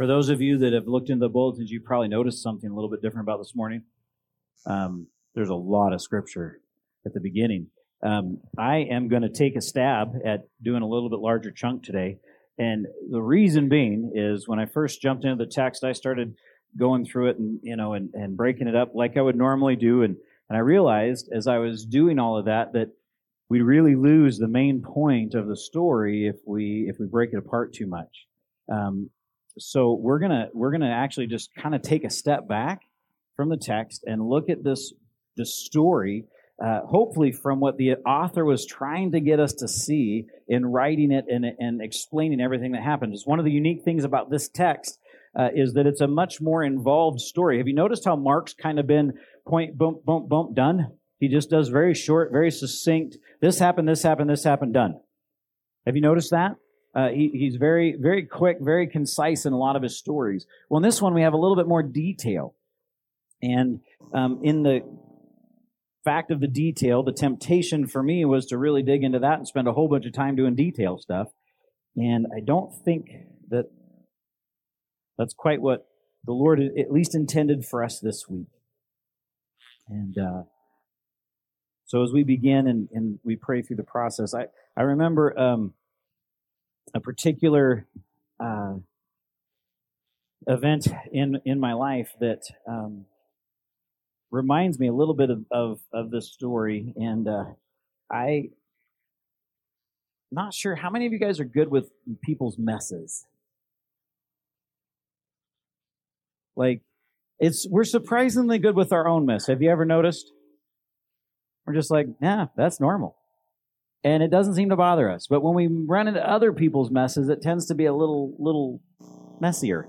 For those of you that have looked into the bulletins, you probably noticed something a little bit different about this morning. Um, there's a lot of scripture at the beginning. Um, I am going to take a stab at doing a little bit larger chunk today. And the reason being is when I first jumped into the text, I started going through it and, you know, and, and breaking it up like I would normally do. And, and I realized as I was doing all of that, that we really lose the main point of the story if we, if we break it apart too much. Um, so we're gonna we're gonna actually just kind of take a step back from the text and look at this this story uh, hopefully from what the author was trying to get us to see in writing it and, and explaining everything that happened. It's one of the unique things about this text uh, is that it's a much more involved story. Have you noticed how Mark's kind of been point, bump, bump, bump, done? He just does very short, very succinct. This happened, this happened, this happened, done. Have you noticed that? Uh, he, he's very, very quick, very concise in a lot of his stories. Well, in this one, we have a little bit more detail. And um, in the fact of the detail, the temptation for me was to really dig into that and spend a whole bunch of time doing detail stuff. And I don't think that that's quite what the Lord at least intended for us this week. And uh, so as we begin and, and, we pray through the process, I, I remember um, a particular uh, event in, in my life that um, reminds me a little bit of, of, of this story. And uh, I not sure how many of you guys are good with people's messes. Like, it's we're surprisingly good with our own mess. Have you ever noticed? We're just like, yeah, that's normal. And it doesn't seem to bother us. But when we run into other people's messes, it tends to be a little little messier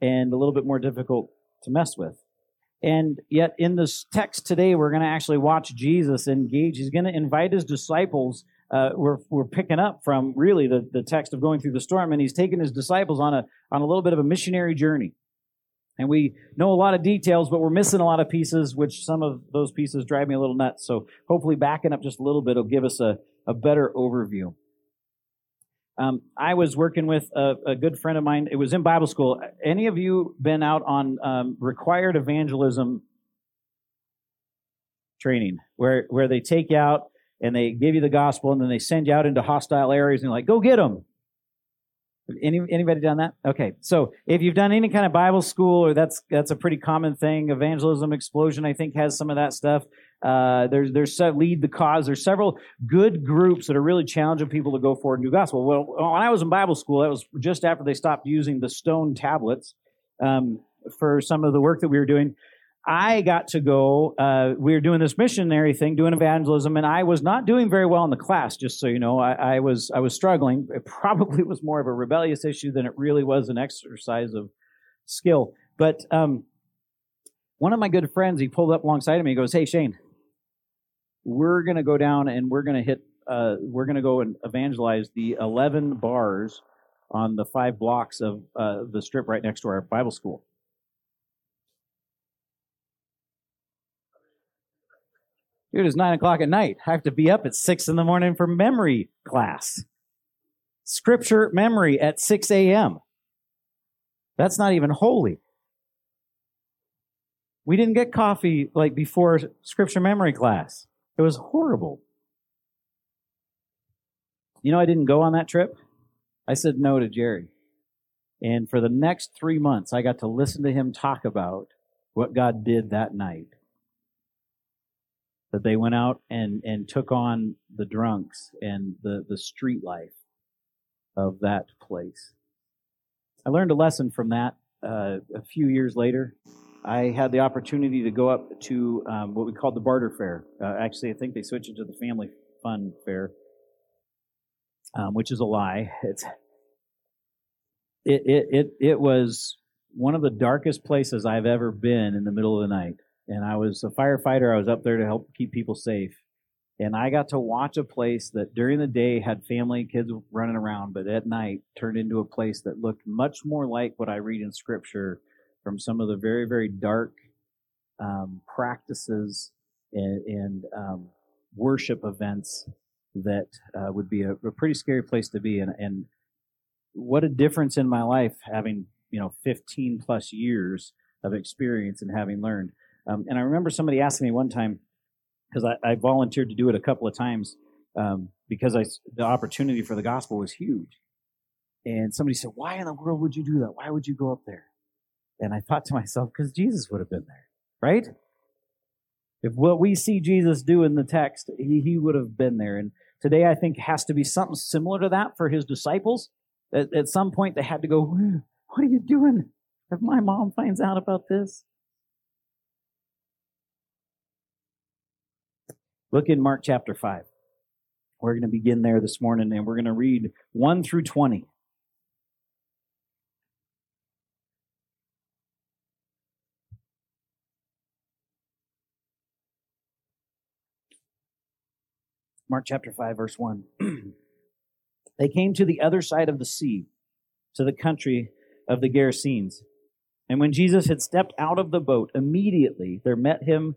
and a little bit more difficult to mess with. And yet, in this text today, we're going to actually watch Jesus engage. He's going to invite his disciples. Uh, we're, we're picking up from really the, the text of going through the storm, and he's taking his disciples on a, on a little bit of a missionary journey. And we know a lot of details, but we're missing a lot of pieces, which some of those pieces drive me a little nuts. So hopefully, backing up just a little bit will give us a, a better overview. Um, I was working with a, a, good friend of mine. It was in Bible school. Any of you been out on um, required evangelism training, where where they take you out and they give you the gospel, and then they send you out into hostile areas, and like, "Go get them." Any, anybody done that? Okay. So if you've done any kind of Bible school, or that's that's a pretty common thing. Evangelism Explosion, I think, has some of that stuff. Uh, there's there's lead the cause. There's several good groups that are really challenging people to go forward and do gospel. Well, when I was in Bible school, that was just after they stopped using the stone tablets um, for some of the work that we were doing. I got to go. Uh, we were doing this missionary thing, doing evangelism, and I was not doing very well in the class. Just so you know, I, I was I was struggling. It probably was more of a rebellious issue than it really was an exercise of skill. But um, one of my good friends, he pulled up alongside of me. He goes, "Hey Shane, we're to go down and we're to hit. Uh, we're to go and evangelize the 11 bars on the five blocks of uh, the strip right next to our Bible school." Dude, it's nine o'clock at night. I have to be up at six in the morning for memory class. Scripture memory at 6 a.m. That's not even holy. We didn't get coffee like before scripture memory class. It was horrible. You know, I didn't go on that trip. I said no to Jerry. And for the next three months, I got to listen to him talk about what God did that night that they went out and, and took on the drunks and the, the street life of that place. I learned a lesson from that uh, a few years later. I had the opportunity to go up to um, what we called the barter fair. Uh, actually, I think they switched it to the family fun fair, um, which is a lie. It's it, it it it was one of the darkest places I've ever been in the middle of the night and I was a firefighter. I was up there to help keep people safe. And I got to watch a place that during the day had family kids running around, but at night turned into a place that looked much more like what I read in scripture from some of the very, very dark um, practices and, and um, worship events that uh, would be a, a, pretty scary place to be. And, and what a difference in my life having, you know, 15 plus years of experience and having learned. Um, and I remember somebody asking me one time, because I, I, volunteered to do it a couple of times um, because I, the opportunity for the gospel was huge. And somebody said, Why in the world would you do that? Why would you go up there? And I thought to myself, Because Jesus would have been there, right? If what we see Jesus do in the text, he, he would have been there. And today I think has to be something similar to that for his disciples. At, at some point they had to go, What are you doing? If my mom finds out about this, Look in Mark chapter 5. We're going to begin there this morning and we're going to read 1 through 20. Mark chapter 5, verse 1. they came to the other side of the sea, to the country of the Gerasenes. And when Jesus had stepped out of the boat, immediately there met him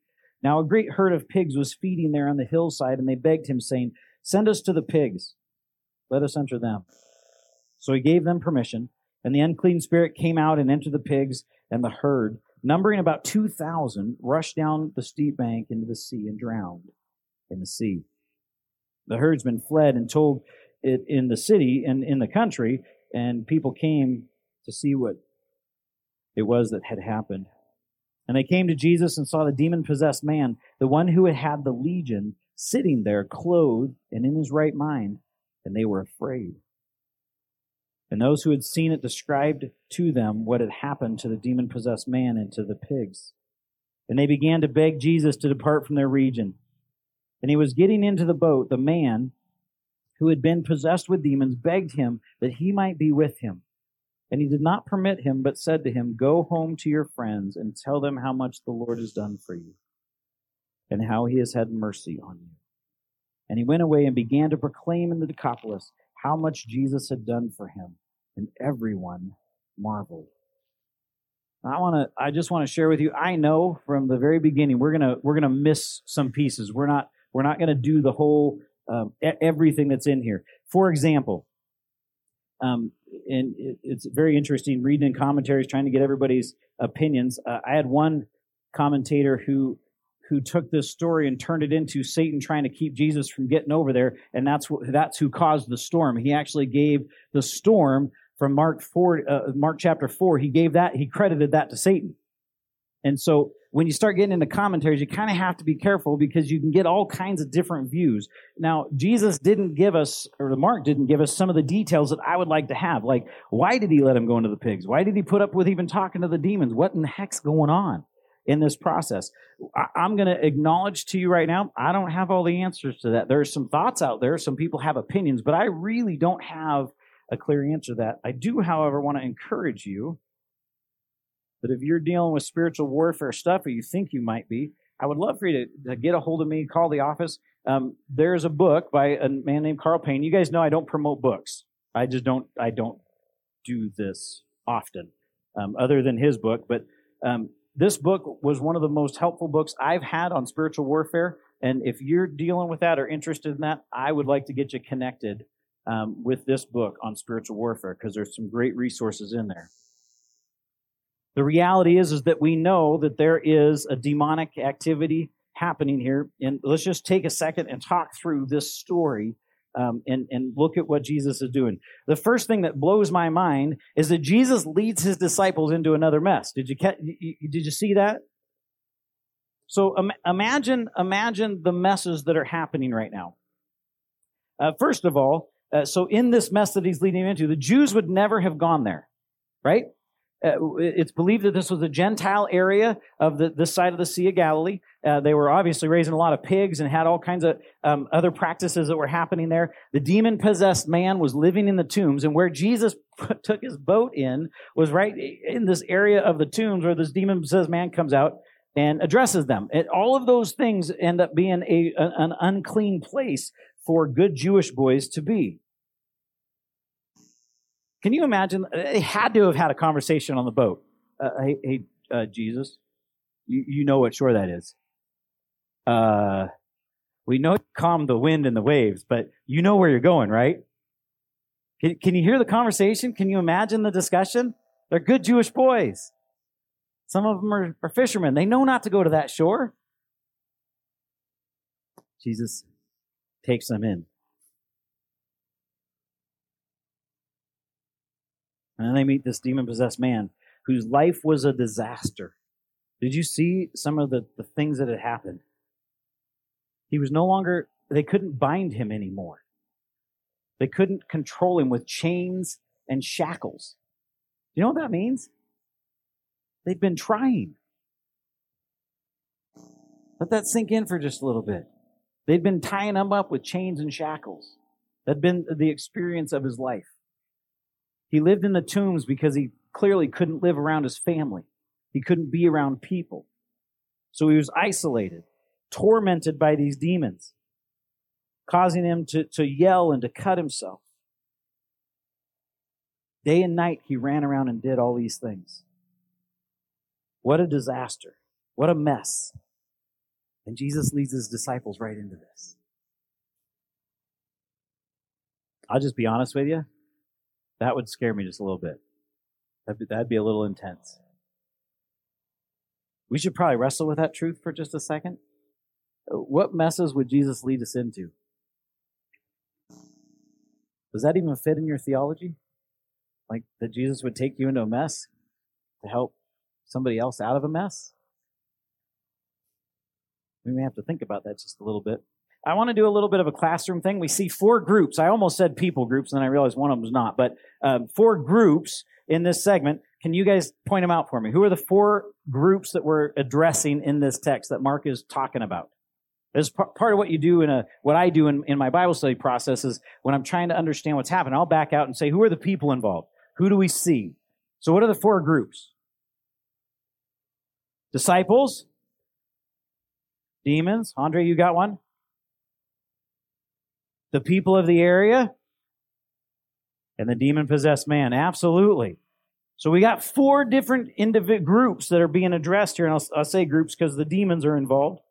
Now a great herd of pigs was feeding there on the hillside, and they begged him, saying, Send us to the pigs. Let us enter them. So he gave them permission, and the unclean spirit came out and entered the pigs, and the herd, numbering about 2,000, rushed down the steep bank into the sea and drowned in the sea. The herdsmen fled and told it in the city and in the country, and people came to see what it was that had happened. And they came to Jesus and saw the demon possessed man, the one who had had the legion, sitting there, clothed and in his right mind, and they were afraid. And those who had seen it described to them what had happened to the demon possessed man and to the pigs. And they began to beg Jesus to depart from their region. And he was getting into the boat. The man who had been possessed with demons begged him that he might be with him. And he did not permit him, but said to him, Go home to your friends and tell them how much the Lord has done for you and how he has had mercy on you. And he went away and began to proclaim in the Decapolis how much Jesus had done for him, and everyone marveled. I want to I just want to share with you I know from the very beginning we're going to we're going to miss some pieces. We're not we're not going to do the whole um, everything that's in here. For example, um, and it, it's very interesting reading in commentaries, trying to get everybody's opinions. Uh, I had one commentator who who took this story and turned it into Satan trying to keep Jesus from getting over there, and that's that's who caused the storm. He actually gave the storm from Mark four, uh, Mark chapter four. He gave that he credited that to Satan, and so when you start getting into commentaries, you kind of have to be careful because you can get all kinds of different views. Now, Jesus didn't give us, or the Mark didn't give us some of the details that I would like to have. Like, why did he let him go into the pigs? Why did he put up with even talking to the demons? What in the heck's going on in this process? I, am going to acknowledge to you right now, I don't have all the answers to that. There's some thoughts out there. Some people have opinions, but I really don't have a clear answer to that. I do, however, want to encourage you but if you're dealing with spiritual warfare stuff, or you think you might be, I would love for you to, to get a hold of me, call the office. Um, there's a book by a man named Karl Payne. You guys know I don't promote books. I just don't. I don't do this often, um, other than his book. But um, this book was one of the most helpful books I've had on spiritual warfare. And if you're dealing with that or interested in that, I would like to get you connected um, with this book on spiritual warfare because there's some great resources in there. The reality is, is that we know that there is a demonic activity happening here. And let's just take a second and talk through this story um, and, and look at what Jesus is doing. The first thing that blows my mind is that Jesus leads his disciples into another mess. Did you, did you see that? So um, imagine, imagine the messes that are happening right now. Uh, first of all, uh, so in this mess that he's leading into, the Jews would never have gone there, right? Uh, it's believed that this was a Gentile area of the, this side of the Sea of Galilee. Uh, they were obviously raising a lot of pigs and had all kinds of um, other practices that were happening there. The demon possessed man was living in the tombs, and where Jesus put, took his boat in was right in this area of the tombs where this demon possessed man comes out and addresses them. All of those things end up being a an unclean place for good Jewish boys to be. Can you imagine? They had to have had a conversation on the boat. Uh, hey, hey uh, Jesus, you, you know what shore that is. Uh, we know calm the wind and the waves, but you know where you're going, right? Can, can you hear the conversation? Can you imagine the discussion? They're good Jewish boys. Some of them are, are fishermen. They know not to go to that shore. Jesus takes them in. And then they meet this demon possessed man whose life was a disaster. Did you see some of the, the things that had happened? He was no longer, they couldn't bind him anymore. They couldn't control him with chains and shackles. You know what that means? They've been trying. Let that sink in for just a little bit. They'd been tying him up with chains and shackles. That'd been the experience of his life. He lived in the tombs because he clearly couldn't live around his family. He couldn't be around people. So he was isolated, tormented by these demons, causing him to, to yell and to cut himself. Day and night, he ran around and did all these things. What a disaster. What a mess. And Jesus leads his disciples right into this. I'll just be honest with you. That would scare me just a little bit. That'd be, that'd be a little intense. We should probably wrestle with that truth for just a second. Uh, what messes would Jesus lead us into? Does that even fit in your theology? Like that Jesus would take you into a mess to help somebody else out of a mess? We may have to think about that just a little bit. I want to do a little bit of a classroom thing. We see four groups. I almost said people groups, and then I realized one of them was not. But um, four groups in this segment. Can you guys point them out for me? Who are the four groups that we're addressing in this text that Mark is talking about? As part of what you do in a, what I do in, in my Bible study process is when I'm trying to understand what's happening, I'll back out and say, who are the people involved? Who do we see? So what are the four groups? Disciples, demons. Andre, you got one? The people of the area, and the demon possessed man. Absolutely. So we got four different individual groups that are being addressed here, and I'll, I'll say groups because the demons are involved.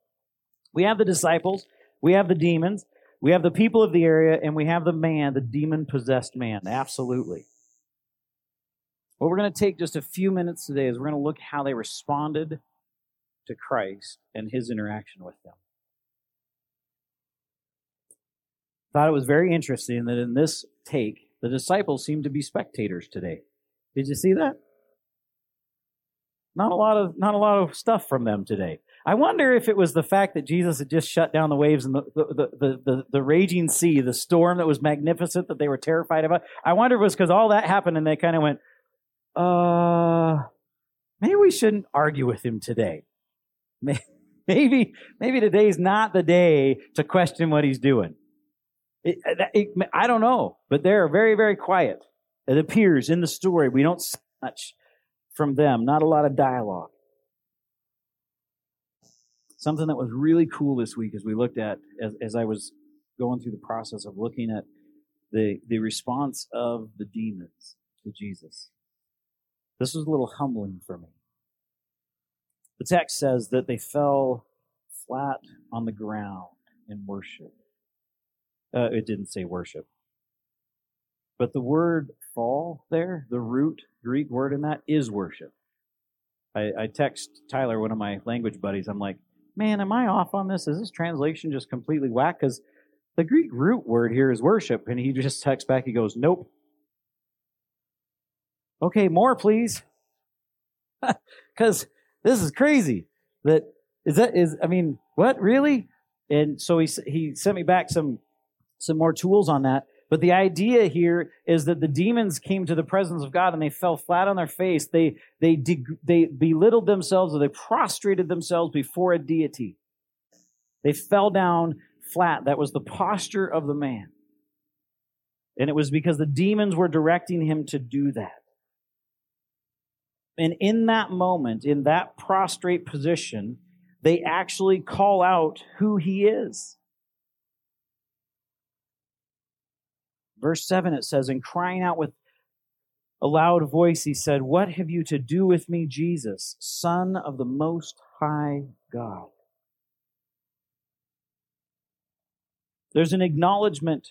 We have the disciples, we have the demons, we have the people of the area, and we have the man, the demon possessed man. Absolutely. What we're going to take just a few minutes today is we're going to look how they responded to Christ and his interaction with them. Thought it was very interesting that in this take, the disciples seem to be spectators today. Did you see that? Not a lot of not a lot of stuff from them today. I wonder if it was the fact that Jesus had just shut down the waves and the, the, the, the, the raging sea, the storm that was magnificent that they were terrified about. I wonder if it was because all that happened and they kind of went, uh, maybe we shouldn't argue with him today. Maybe, maybe today's not the day to question what he's doing. It, uh, it, I don't know, but they're very, very quiet. It appears in the story. We don't see much from them, not a lot of dialogue. Something that was really cool this week as we looked at, as, as I was going through the process of looking at the, the response of the demons to Jesus. This was a little humbling for me. The text says that they fell flat on the ground in worship. Uh, it didn't say worship. But the word fall there, the root Greek word in that is worship. I, I text Tyler, one of my language buddies, I'm like, man, am I off on this? Is this translation just completely whack? Because the Greek root word here is worship. And he just texts back, he goes, nope. Okay, more, please. Because this is crazy that is that is I mean, what really? And so he he sent me back some some more tools on that. But the idea here is that the demons came to the presence of God and they fell flat on their face. They they they belittled themselves or they prostrated themselves before a deity. They fell down flat. That was the posture of the man. And it was because the demons were directing him to do that. And in that moment, in that prostrate position, they actually call out who he is. Verse 7, it says, And crying out with a loud voice, he said, What have you to do with me, Jesus, Son of the Most High God? There's an acknowledgement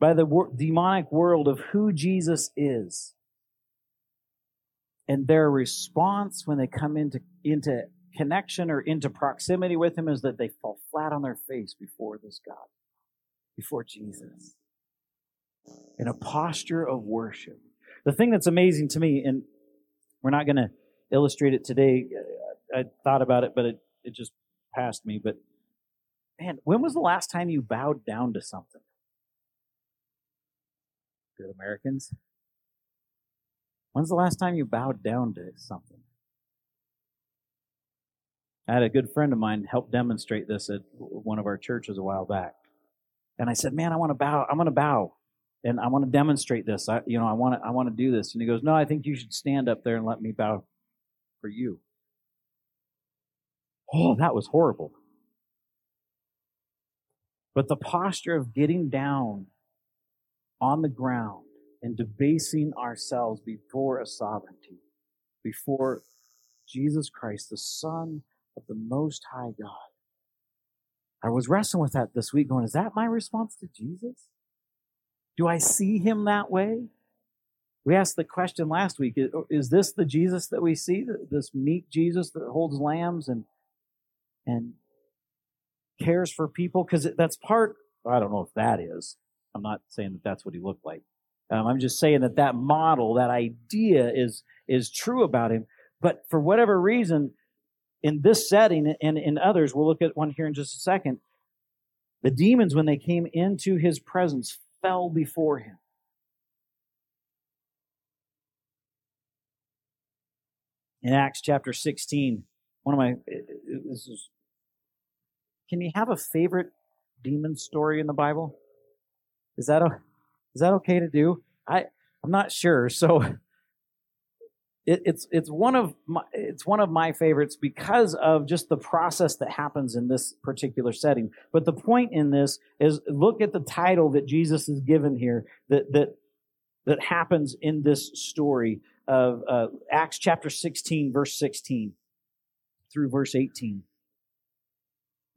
by the demonic world of who Jesus is. And their response when they come into, into connection or into proximity with him is that they fall flat on their face before this God, before Jesus, in a posture of worship. The thing that's amazing to me, and we're not going to illustrate it today, I thought about it, but it, it just passed me. But man, when was the last time you bowed down to something? Good Americans. When's the last time you bowed down to something? I had a good friend of mine help demonstrate this at one of our churches a while back. And I said, "Man, I want to bow. I'm going to bow, and I want to demonstrate this. I, you know, I want to. I want to do this." And he goes, "No, I think you should stand up there and let me bow for you." Oh, that was horrible. But the posture of getting down on the ground and debasing ourselves before a sovereignty, before Jesus Christ, the Son of the Most High God. I was wrestling with that this week, going, is that my response to Jesus? Do I see him that way? We asked the question last week is this the Jesus that we see, this meek Jesus that holds lambs and, and cares for people? Because that's part, I don't know if that is. I'm not saying that that's what he looked like. Um, I'm just saying that that model, that idea is, is true about him. But for whatever reason, in this setting and in others, we'll look at one here in just a second, the demons, when they came into his presence, fell before him. In Acts chapter 16, one of my, this is, can you have a favorite demon story in the Bible? Is that, a, is that okay to do? I, I'm not sure. So, it, it's it's one of my it's one of my favorites because of just the process that happens in this particular setting. But the point in this is look at the title that Jesus is given here that that that happens in this story of uh, Acts chapter 16 verse 16 through verse 18.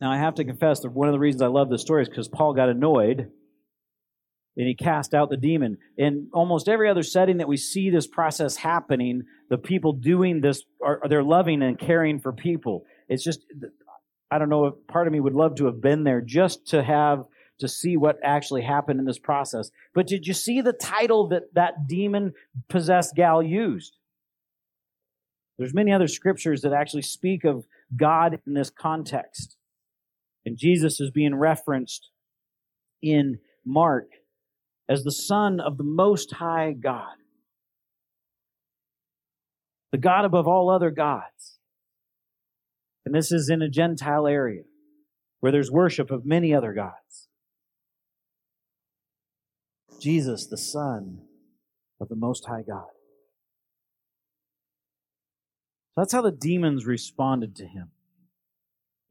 Now, I have to confess that one of the reasons I love this story is because Paul got annoyed and he cast out the demon. In almost every other setting that we see this process happening, the people doing this are they're loving and caring for people. It's just, I don't know, if part of me would love to have been there just to have to see what actually happened in this process. But did you see the title that that demon possessed gal used? There's many other scriptures that actually speak of God in this context. And Jesus is being referenced in Mark as the Son of the Most High God, the God above all other gods. And this is in a Gentile area where there's worship of many other gods. Jesus, the Son of the Most High God. So that's how the demons responded to him.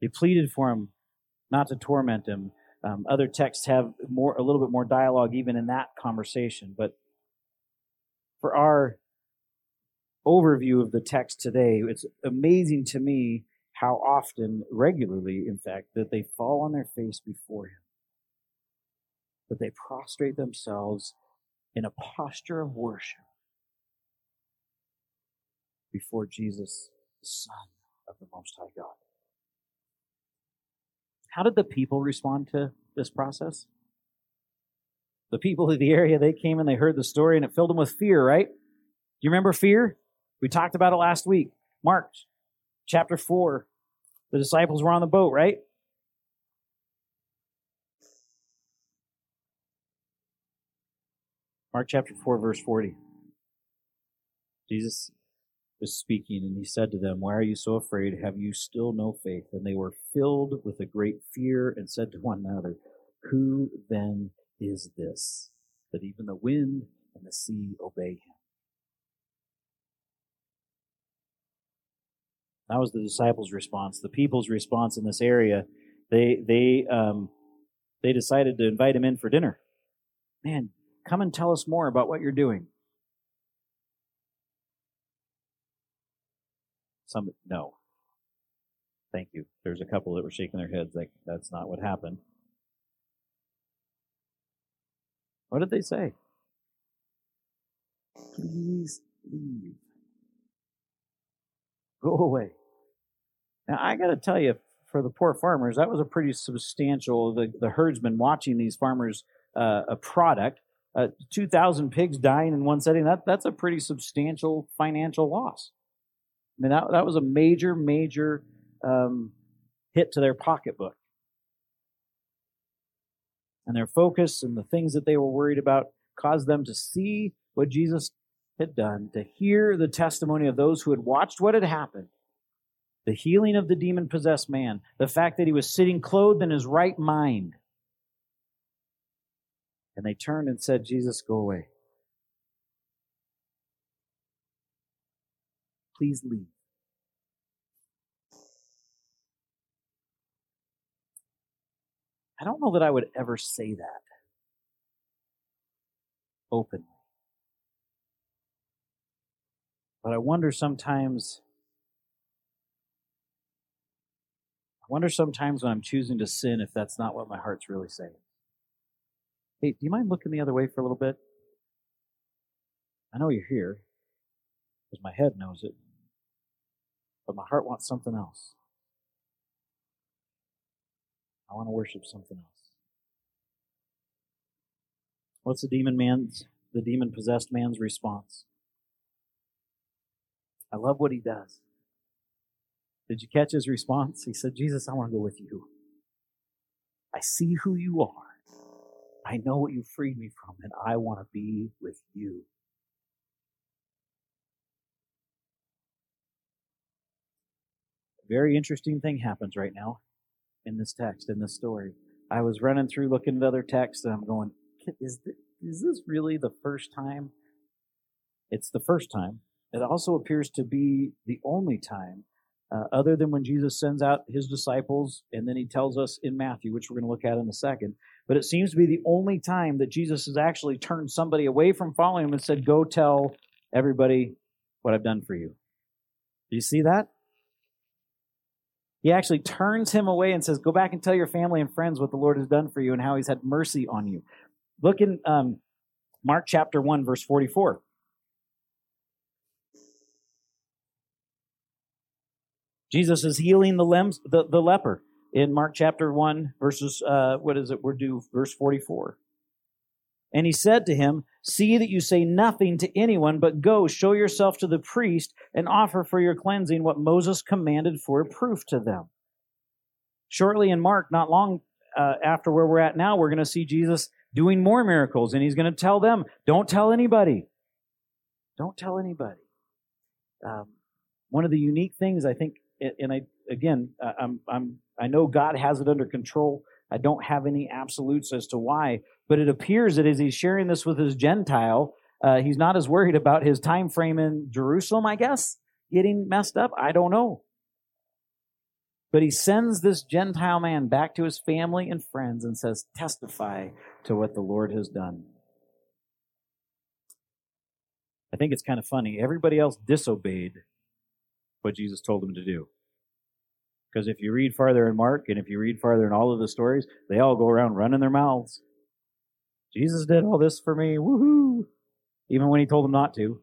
They pleaded for him not to torment him. Um, other texts have more, a little bit more dialogue even in that conversation. But for our overview of the text today, it's amazing to me how often, regularly, in fact, that they fall on their face before Him. That they prostrate themselves in a posture of worship before Jesus, the Son of the Most High God. How did the people respond to this process? The people of the area, they came and they heard the story and it filled them with fear, right? Do you remember fear? We talked about it last week. Mark chapter 4. The disciples were on the boat, right? Mark chapter 4, verse 40. Jesus was speaking, and he said to them, Why are you so afraid? Have you still no faith? And they were filled with a great fear and said to one another, Who then is this, that even the wind and the sea obey him? That was the disciples' response. The people's response in this area, they they um, they decided to invite him in for dinner. Man, come and tell us more about what you're doing. Some no. Thank you. There's a couple that were shaking their heads like that's not what happened. What did they say? Please leave. Go away. Now, I got to tell you, for the poor farmers, that was a pretty substantial, the, the herdsmen watching these farmers uh, a product. Uh, 2,000 pigs dying in one setting, that, that's a pretty substantial financial loss. I mean, that, that was a major, major um, hit to their pocketbook. And their focus and the things that they were worried about caused them to see what Jesus had done, to hear the testimony of those who had watched what had happened, the healing of the demon possessed man, the fact that he was sitting clothed in his right mind. And they turned and said, Jesus, go away. Please leave. I don't know that I would ever say that openly. But I wonder sometimes I wonder sometimes when I'm choosing to sin if that's not what my heart's really saying. Hey, do you mind looking the other way for a little bit? I know you're here because my head knows it, but my heart wants something else. I want to worship something else. What's the demon man's, the demon possessed man's response? I love what he does. Did you catch his response? He said, Jesus, I want to go with you. I see who you are. I know what you freed me from, and I want to be with you. Very interesting thing happens right now in this text, in this story. I was running through looking at other texts, and I'm going, is this, is this really the first time? It's the first time. It also appears to be the only time uh, other than when Jesus sends out his disciples, and then he tells us in Matthew, which we're going to look at in a second. But it seems to be the only time that Jesus has actually turned somebody away from following him and said, Go tell everybody what I've done for you. Do you see that? He actually turns him away and says, Go back and tell your family and friends what the Lord has done for you and how he's had mercy on you. Look in um, Mark chapter 1, verse 44. Jesus is healing the, the, the leper in Mark chapter 1, verses, uh, what is it? We're due verse 44. And he said to him, See that you say nothing to anyone, but go, show yourself to the priest, and offer for your cleansing what Moses commanded for a proof to them. Shortly in Mark, not long uh, after where we're at now, we're going to see Jesus doing more miracles, and he's going to tell them, Don't tell anybody. Don't tell anybody. Um, one of the unique things I think and I again, I'm I'm I know God has it under control. I don't have any absolutes as to why, but it appears that as he's sharing this with his Gentile, uh, he's not as worried about his time frame in Jerusalem. I guess getting messed up. I don't know. But he sends this Gentile man back to his family and friends and says, Testify to what the Lord has done. I think it's kind of funny. Everybody else disobeyed what Jesus told them to do. Because if you read farther in Mark and if you read farther in all of the stories, they all go around running their mouths. Jesus did all this for me. Woohoo! Even when he told him not to.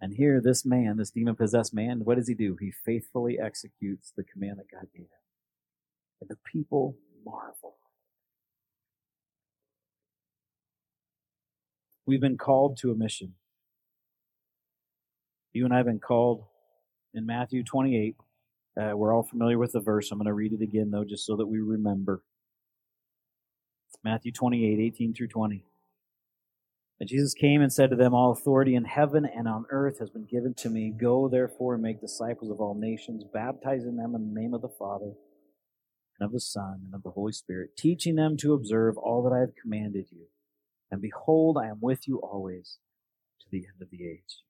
And here, this man, this demon possessed man, what does he do? He faithfully executes the command that God gave him. And the people marvel. We've been called to a mission. You and I have been called in Matthew 28. Uh, we're all familiar with the verse. I'm going to read it again, though, just so that we remember. Matthew 28, 18 through 20. And Jesus came and said to them, All authority in heaven and on earth has been given to me. Go therefore and make disciples of all nations, baptizing them in the name of the Father, and of the Son, and of the Holy Spirit, teaching them to observe all that I have commanded you. And behold, I am with you always to the end of the age.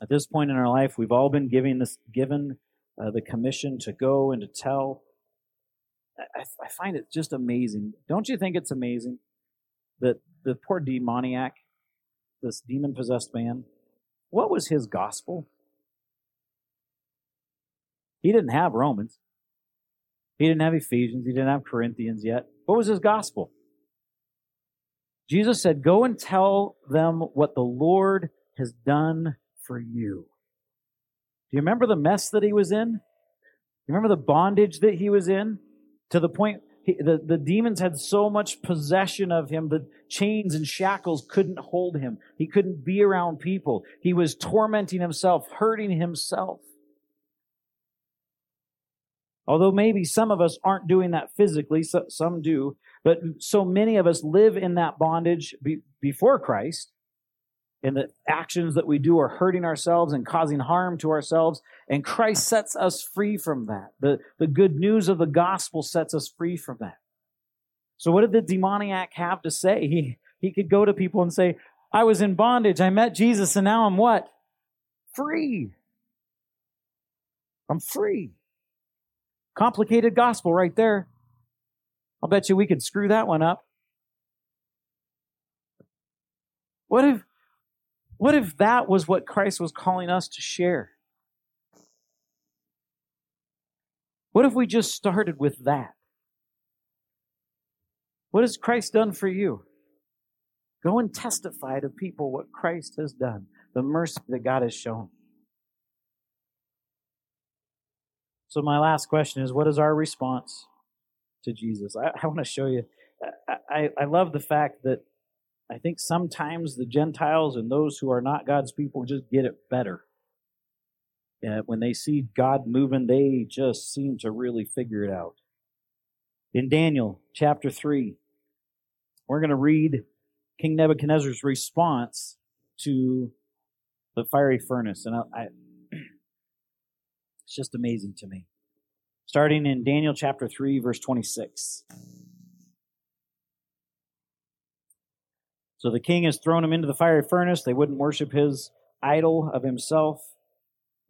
At this point in our life, we've all been given this, given uh, the commission to go and to tell. I, I find it just amazing. Don't you think it's amazing? That the poor demoniac, this demon possessed man, what was his gospel? He didn't have Romans. He didn't have Ephesians. He didn't have Corinthians yet. What was his gospel? Jesus said, Go and tell them what the Lord has done for you. Do you remember the mess that he was in? You remember the bondage that he was in? To the point he, the, the demons had so much possession of him that chains and shackles couldn't hold him. He couldn't be around people. He was tormenting himself, hurting himself. Although maybe some of us aren't doing that physically, so, some do, but so many of us live in that bondage be, before Christ and the actions that we do are hurting ourselves and causing harm to ourselves. And Christ sets us free from that. The, the good news of the gospel sets us free from that. So what did the demoniac have to say? He, he could go to people and say, I was in bondage. I met Jesus and now I'm what? Free. I'm free. Complicated gospel right there. I'll bet you we could screw that one up. What if what if that was what Christ was calling us to share? What if we just started with that? What has Christ done for you? Go and testify to people what Christ has done, the mercy that God has shown. So, my last question is what is our response to Jesus? I, I want to show you. I, I, I love the fact that I think sometimes the Gentiles and those who are not God's people just get it better. And when they see God moving, they just seem to really figure it out. In Daniel chapter 3, we're going to read King Nebuchadnezzar's response to the fiery furnace. And I, I, it's just amazing to me. Starting in Daniel chapter 3, verse 26. So the king has thrown him into the fiery furnace. They wouldn't worship his idol of himself.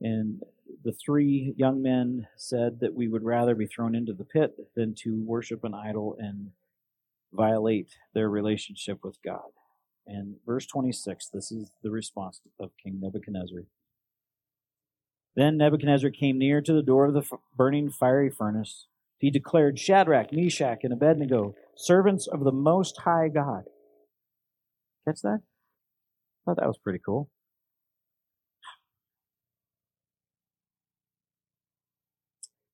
And the three young men said that we would rather be thrown into the pit than to worship an idol and violate their relationship with God. And verse 26, this is the response of King Nebuchadnezzar. Then Nebuchadnezzar came near to the door of the burning fiery furnace. He declared, Shadrach, Meshach, and Abednego, servants of the Most High God Catch that? Thought that was pretty cool.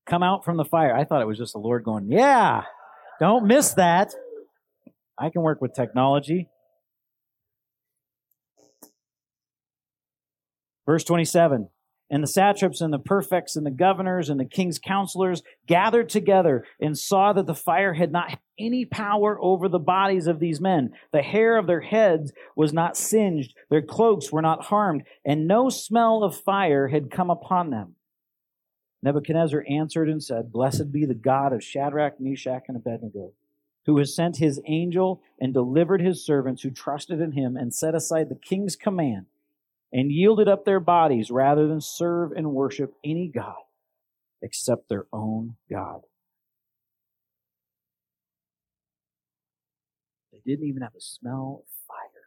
Come out from the fire. I thought it was just the Lord going, Yeah, don't miss that. I can work with technology. Verse 27 and the satraps and the prefects and the governors and the king's counselors gathered together and saw that the fire had not any power over the bodies of these men. The hair of their heads was not singed, their cloaks were not harmed, and no smell of fire had come upon them. Nebuchadnezzar answered and said, Blessed be the God of Shadrach, Meshach, and Abednego, who has sent his angel and delivered his servants who trusted in him and set aside the king's command and yielded up their bodies rather than serve and worship any God except their own God. They didn't even have a smell of fire.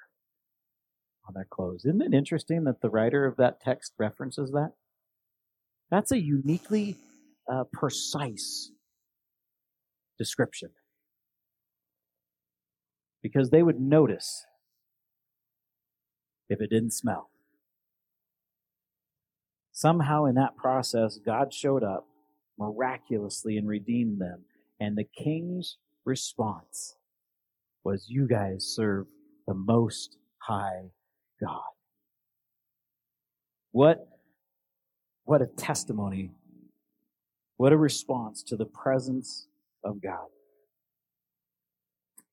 on their clothes. Isn't it interesting that the writer of that text references that? That's a uniquely uh, precise description. Because they would notice if it didn't smell. Somehow in that process, God showed up miraculously and redeemed them. And the king's response was, You guys serve the most high God. What, what a testimony. What a response to the presence of God.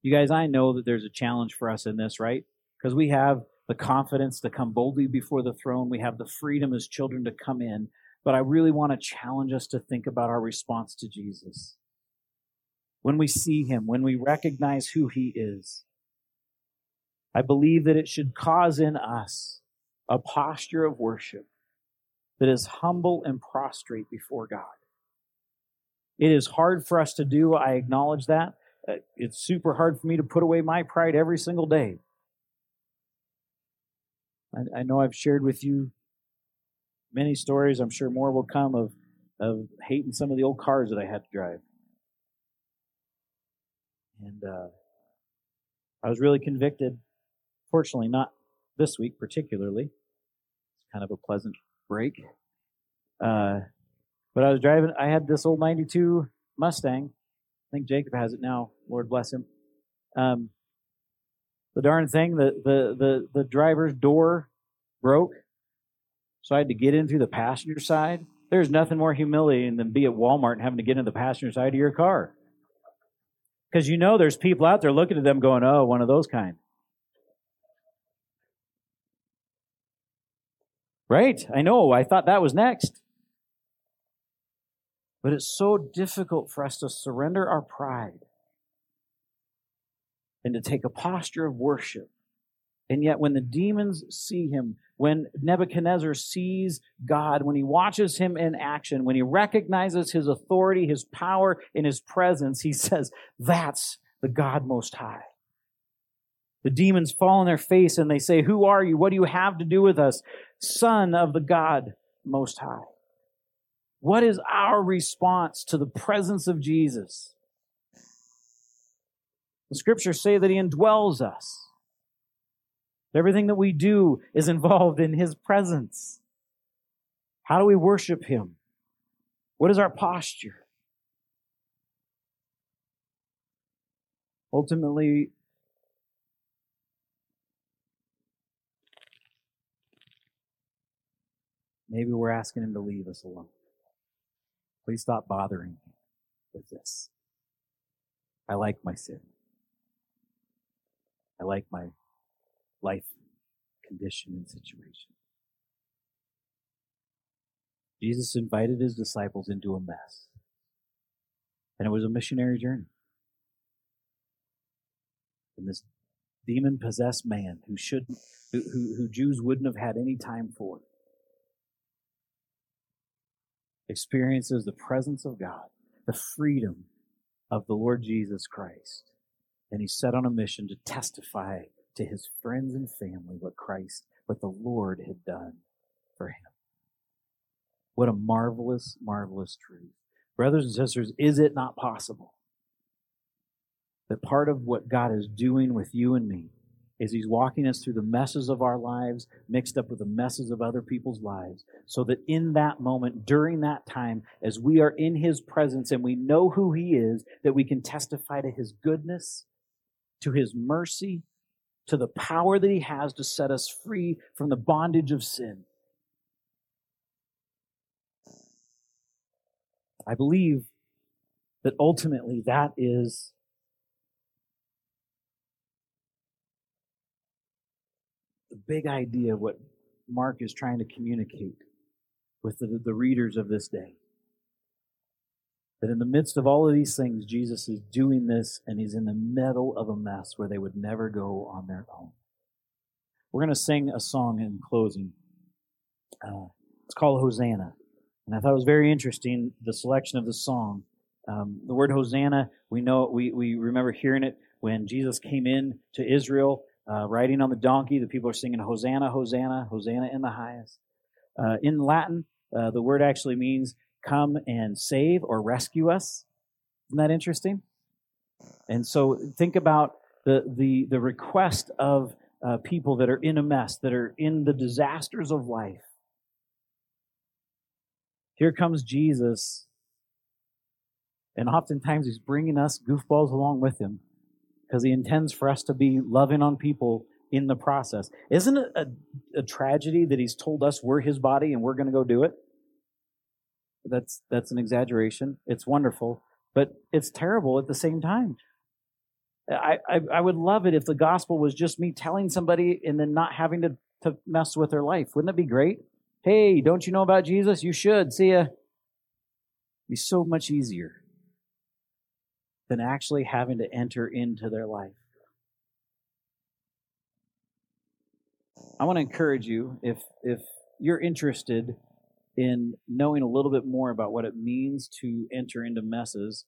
You guys, I know that there's a challenge for us in this, right? Because we have the confidence to come boldly before the throne. We have the freedom as children to come in. But I really want to challenge us to think about our response to Jesus. When we see him, when we recognize who he is, I believe that it should cause in us a posture of worship that is humble and prostrate before God. It is hard for us to do. I acknowledge that. Uh, it's super hard for me to put away my pride every single day. I, I know I've shared with you many stories. I'm sure more will come of, of hating some of the old cars that I had to drive. And uh, I was really convicted. Fortunately, not this week particularly. It's kind of a pleasant break. Uh, but I was driving, I had this old 92 Mustang. I think Jacob has it now. Lord bless him. Um, the darn thing, the, the, the, the driver's door broke. So I had to get in through the passenger side. There's nothing more humiliating than be at Walmart and having to get in the passenger side of your car. Because you know there's people out there looking at them going, oh, one of those kind. Right? I know. I thought that was next. But it's so difficult for us to surrender our pride and to take a posture of worship. And yet, when the demons see him, when Nebuchadnezzar sees God, when he watches him in action, when he recognizes his authority, his power, and his presence, he says, That's the God Most High. The demons fall on their face and they say, Who are you? What do you have to do with us? Son of the God Most High. What is our response to the presence of Jesus? The scriptures say that he indwells us. Everything that we do is involved in his presence. How do we worship him? What is our posture? Ultimately, maybe we're asking him to leave us alone. Please stop bothering me with this. I like my sin. I like my life condition and situation. Jesus invited his disciples into a mess. And it was a missionary journey. And this demon possessed man who should who, who, who Jews wouldn't have had any time for experiences the presence of God, the freedom of the Lord Jesus Christ. And he's set on a mission to testify to his friends and family what Christ, what the Lord had done for him. What a marvelous, marvelous truth. Brothers and sisters, is it not possible that part of what God is doing with you and me is He's walking us through the messes of our lives, mixed up with the messes of other people's lives, so that in that moment, during that time, as we are in His presence and we know who He is, that we can testify to His goodness, to His mercy, to the power that He has to set us free from the bondage of sin. I believe that ultimately that is the big idea of what Mark is trying to communicate with the, the readers of this day. That in the midst of all of these things, Jesus is doing this and he's in the middle of a mess where they would never go on their own. We're going to sing a song in closing. Uh, it's called Hosanna. And I thought it was very interesting, the selection of the song. Um, the word Hosanna, we know, we, we remember hearing it when Jesus came in to Israel uh, riding on the donkey. The people are singing Hosanna, Hosanna, Hosanna in the highest. Uh, in Latin, uh, the word actually means come and save or rescue us. Isn't that interesting? And so think about the, the, the request of uh, people that are in a mess, that are in the disasters of life. Here comes Jesus, and oftentimes he's bringing us goofballs along with him because he intends for us to be loving on people in the process. Isn't it a, a tragedy that he's told us we're his body and we're going to go do it? That's that's an exaggeration. It's wonderful, but it's terrible at the same time. I, I, I would love it if the gospel was just me telling somebody and then not having to, to mess with their life. Wouldn't it be great? Hey, don't you know about Jesus? You should. See ya. Be so much easier than actually having to enter into their life. I want to encourage you if if you're interested in knowing a little bit more about what it means to enter into messes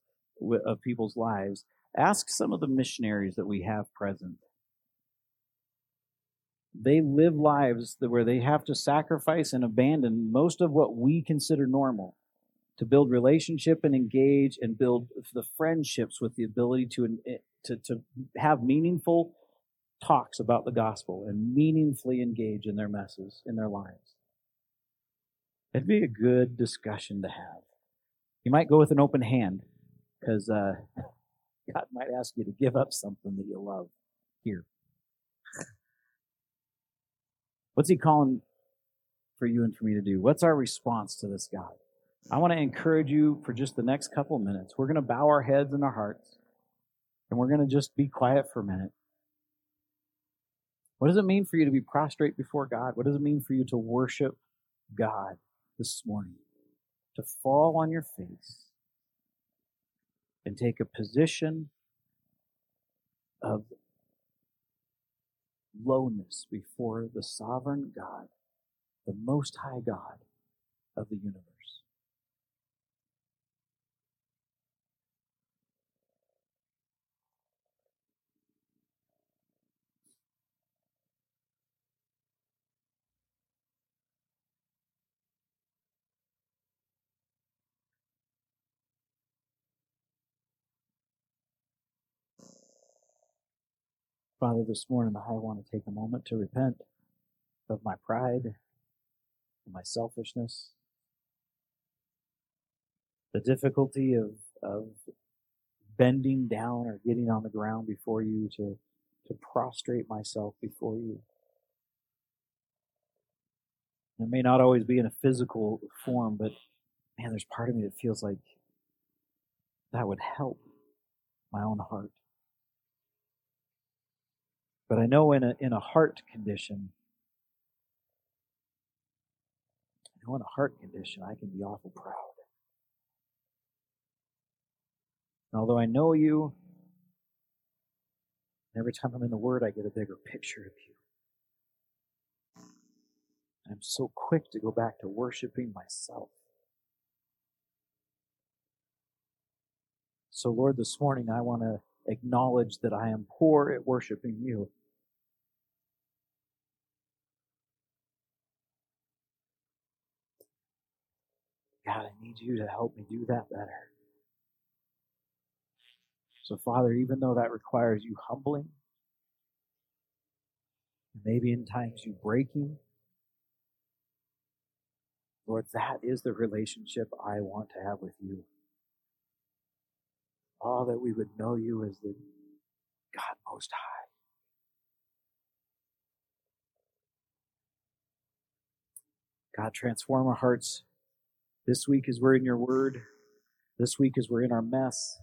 of people's lives, ask some of the missionaries that we have present. They live lives where they have to sacrifice and abandon most of what we consider normal to build relationship and engage and build the friendships with the ability to, eh, to, to have meaningful talks about the gospel and meaningfully engage in their messes in their lives. It'd be a good discussion to have. You might go with an open hand because uh, God might ask you to give up something that you love here. What's He calling for you and for me to do? What's our response to this God? I want to encourage you for just the next couple minutes. We're going to bow our heads and our hearts, and we're going to just be quiet for a minute. What does it mean for you to be prostrate before God? What does it mean for you to worship God this morning? To fall on your face and take a position of lowness before the sovereign God, the most high God of the universe. Father, this morning I want to take a moment to repent of my pride, my selfishness, the difficulty of, of bending down or getting on the ground before you to, to prostrate myself before you. It may not always be in a physical form, but man, there's part of me that feels like that would help my own heart. But I know in a, in a heart condition, I know in a heart condition, I can be awful proud. And although I know you, every time I'm in the Word, I get a bigger picture of you. I'm so quick to go back to worshiping myself. So, Lord, this morning I want to acknowledge that I am poor at worshiping you. God, I need you to help me do that better. So, Father, even though that requires you humbling, maybe in times you breaking, Lord, that is the relationship I want to have with you. All that we would know you as the God Most High. God, transform our hearts this week, as we're in your word, this week, as we're in our mess,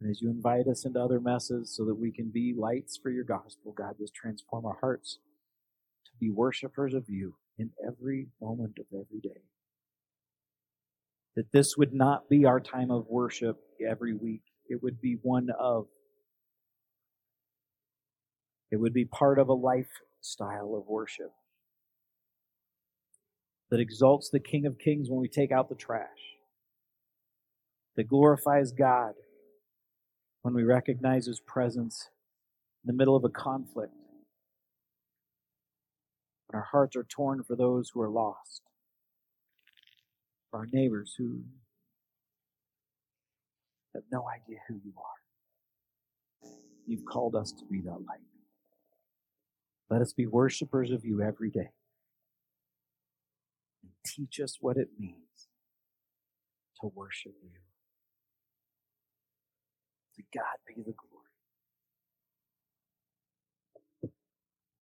and as you invite us into other messes so that we can be lights for your gospel, God, just transform our hearts to be worshipers of you in every moment of every day. That this would not be our time of worship every week, it would be one of. It would be part of a lifestyle of worship that exalts the King of Kings when we take out the trash, that glorifies God when we recognize His presence in the middle of a conflict, when our hearts are torn for those who are lost, for our neighbors who have no idea who you are. You've called us to be that light. Let us be worshipers of you every day. Teach us what it means to worship you. To God be the glory.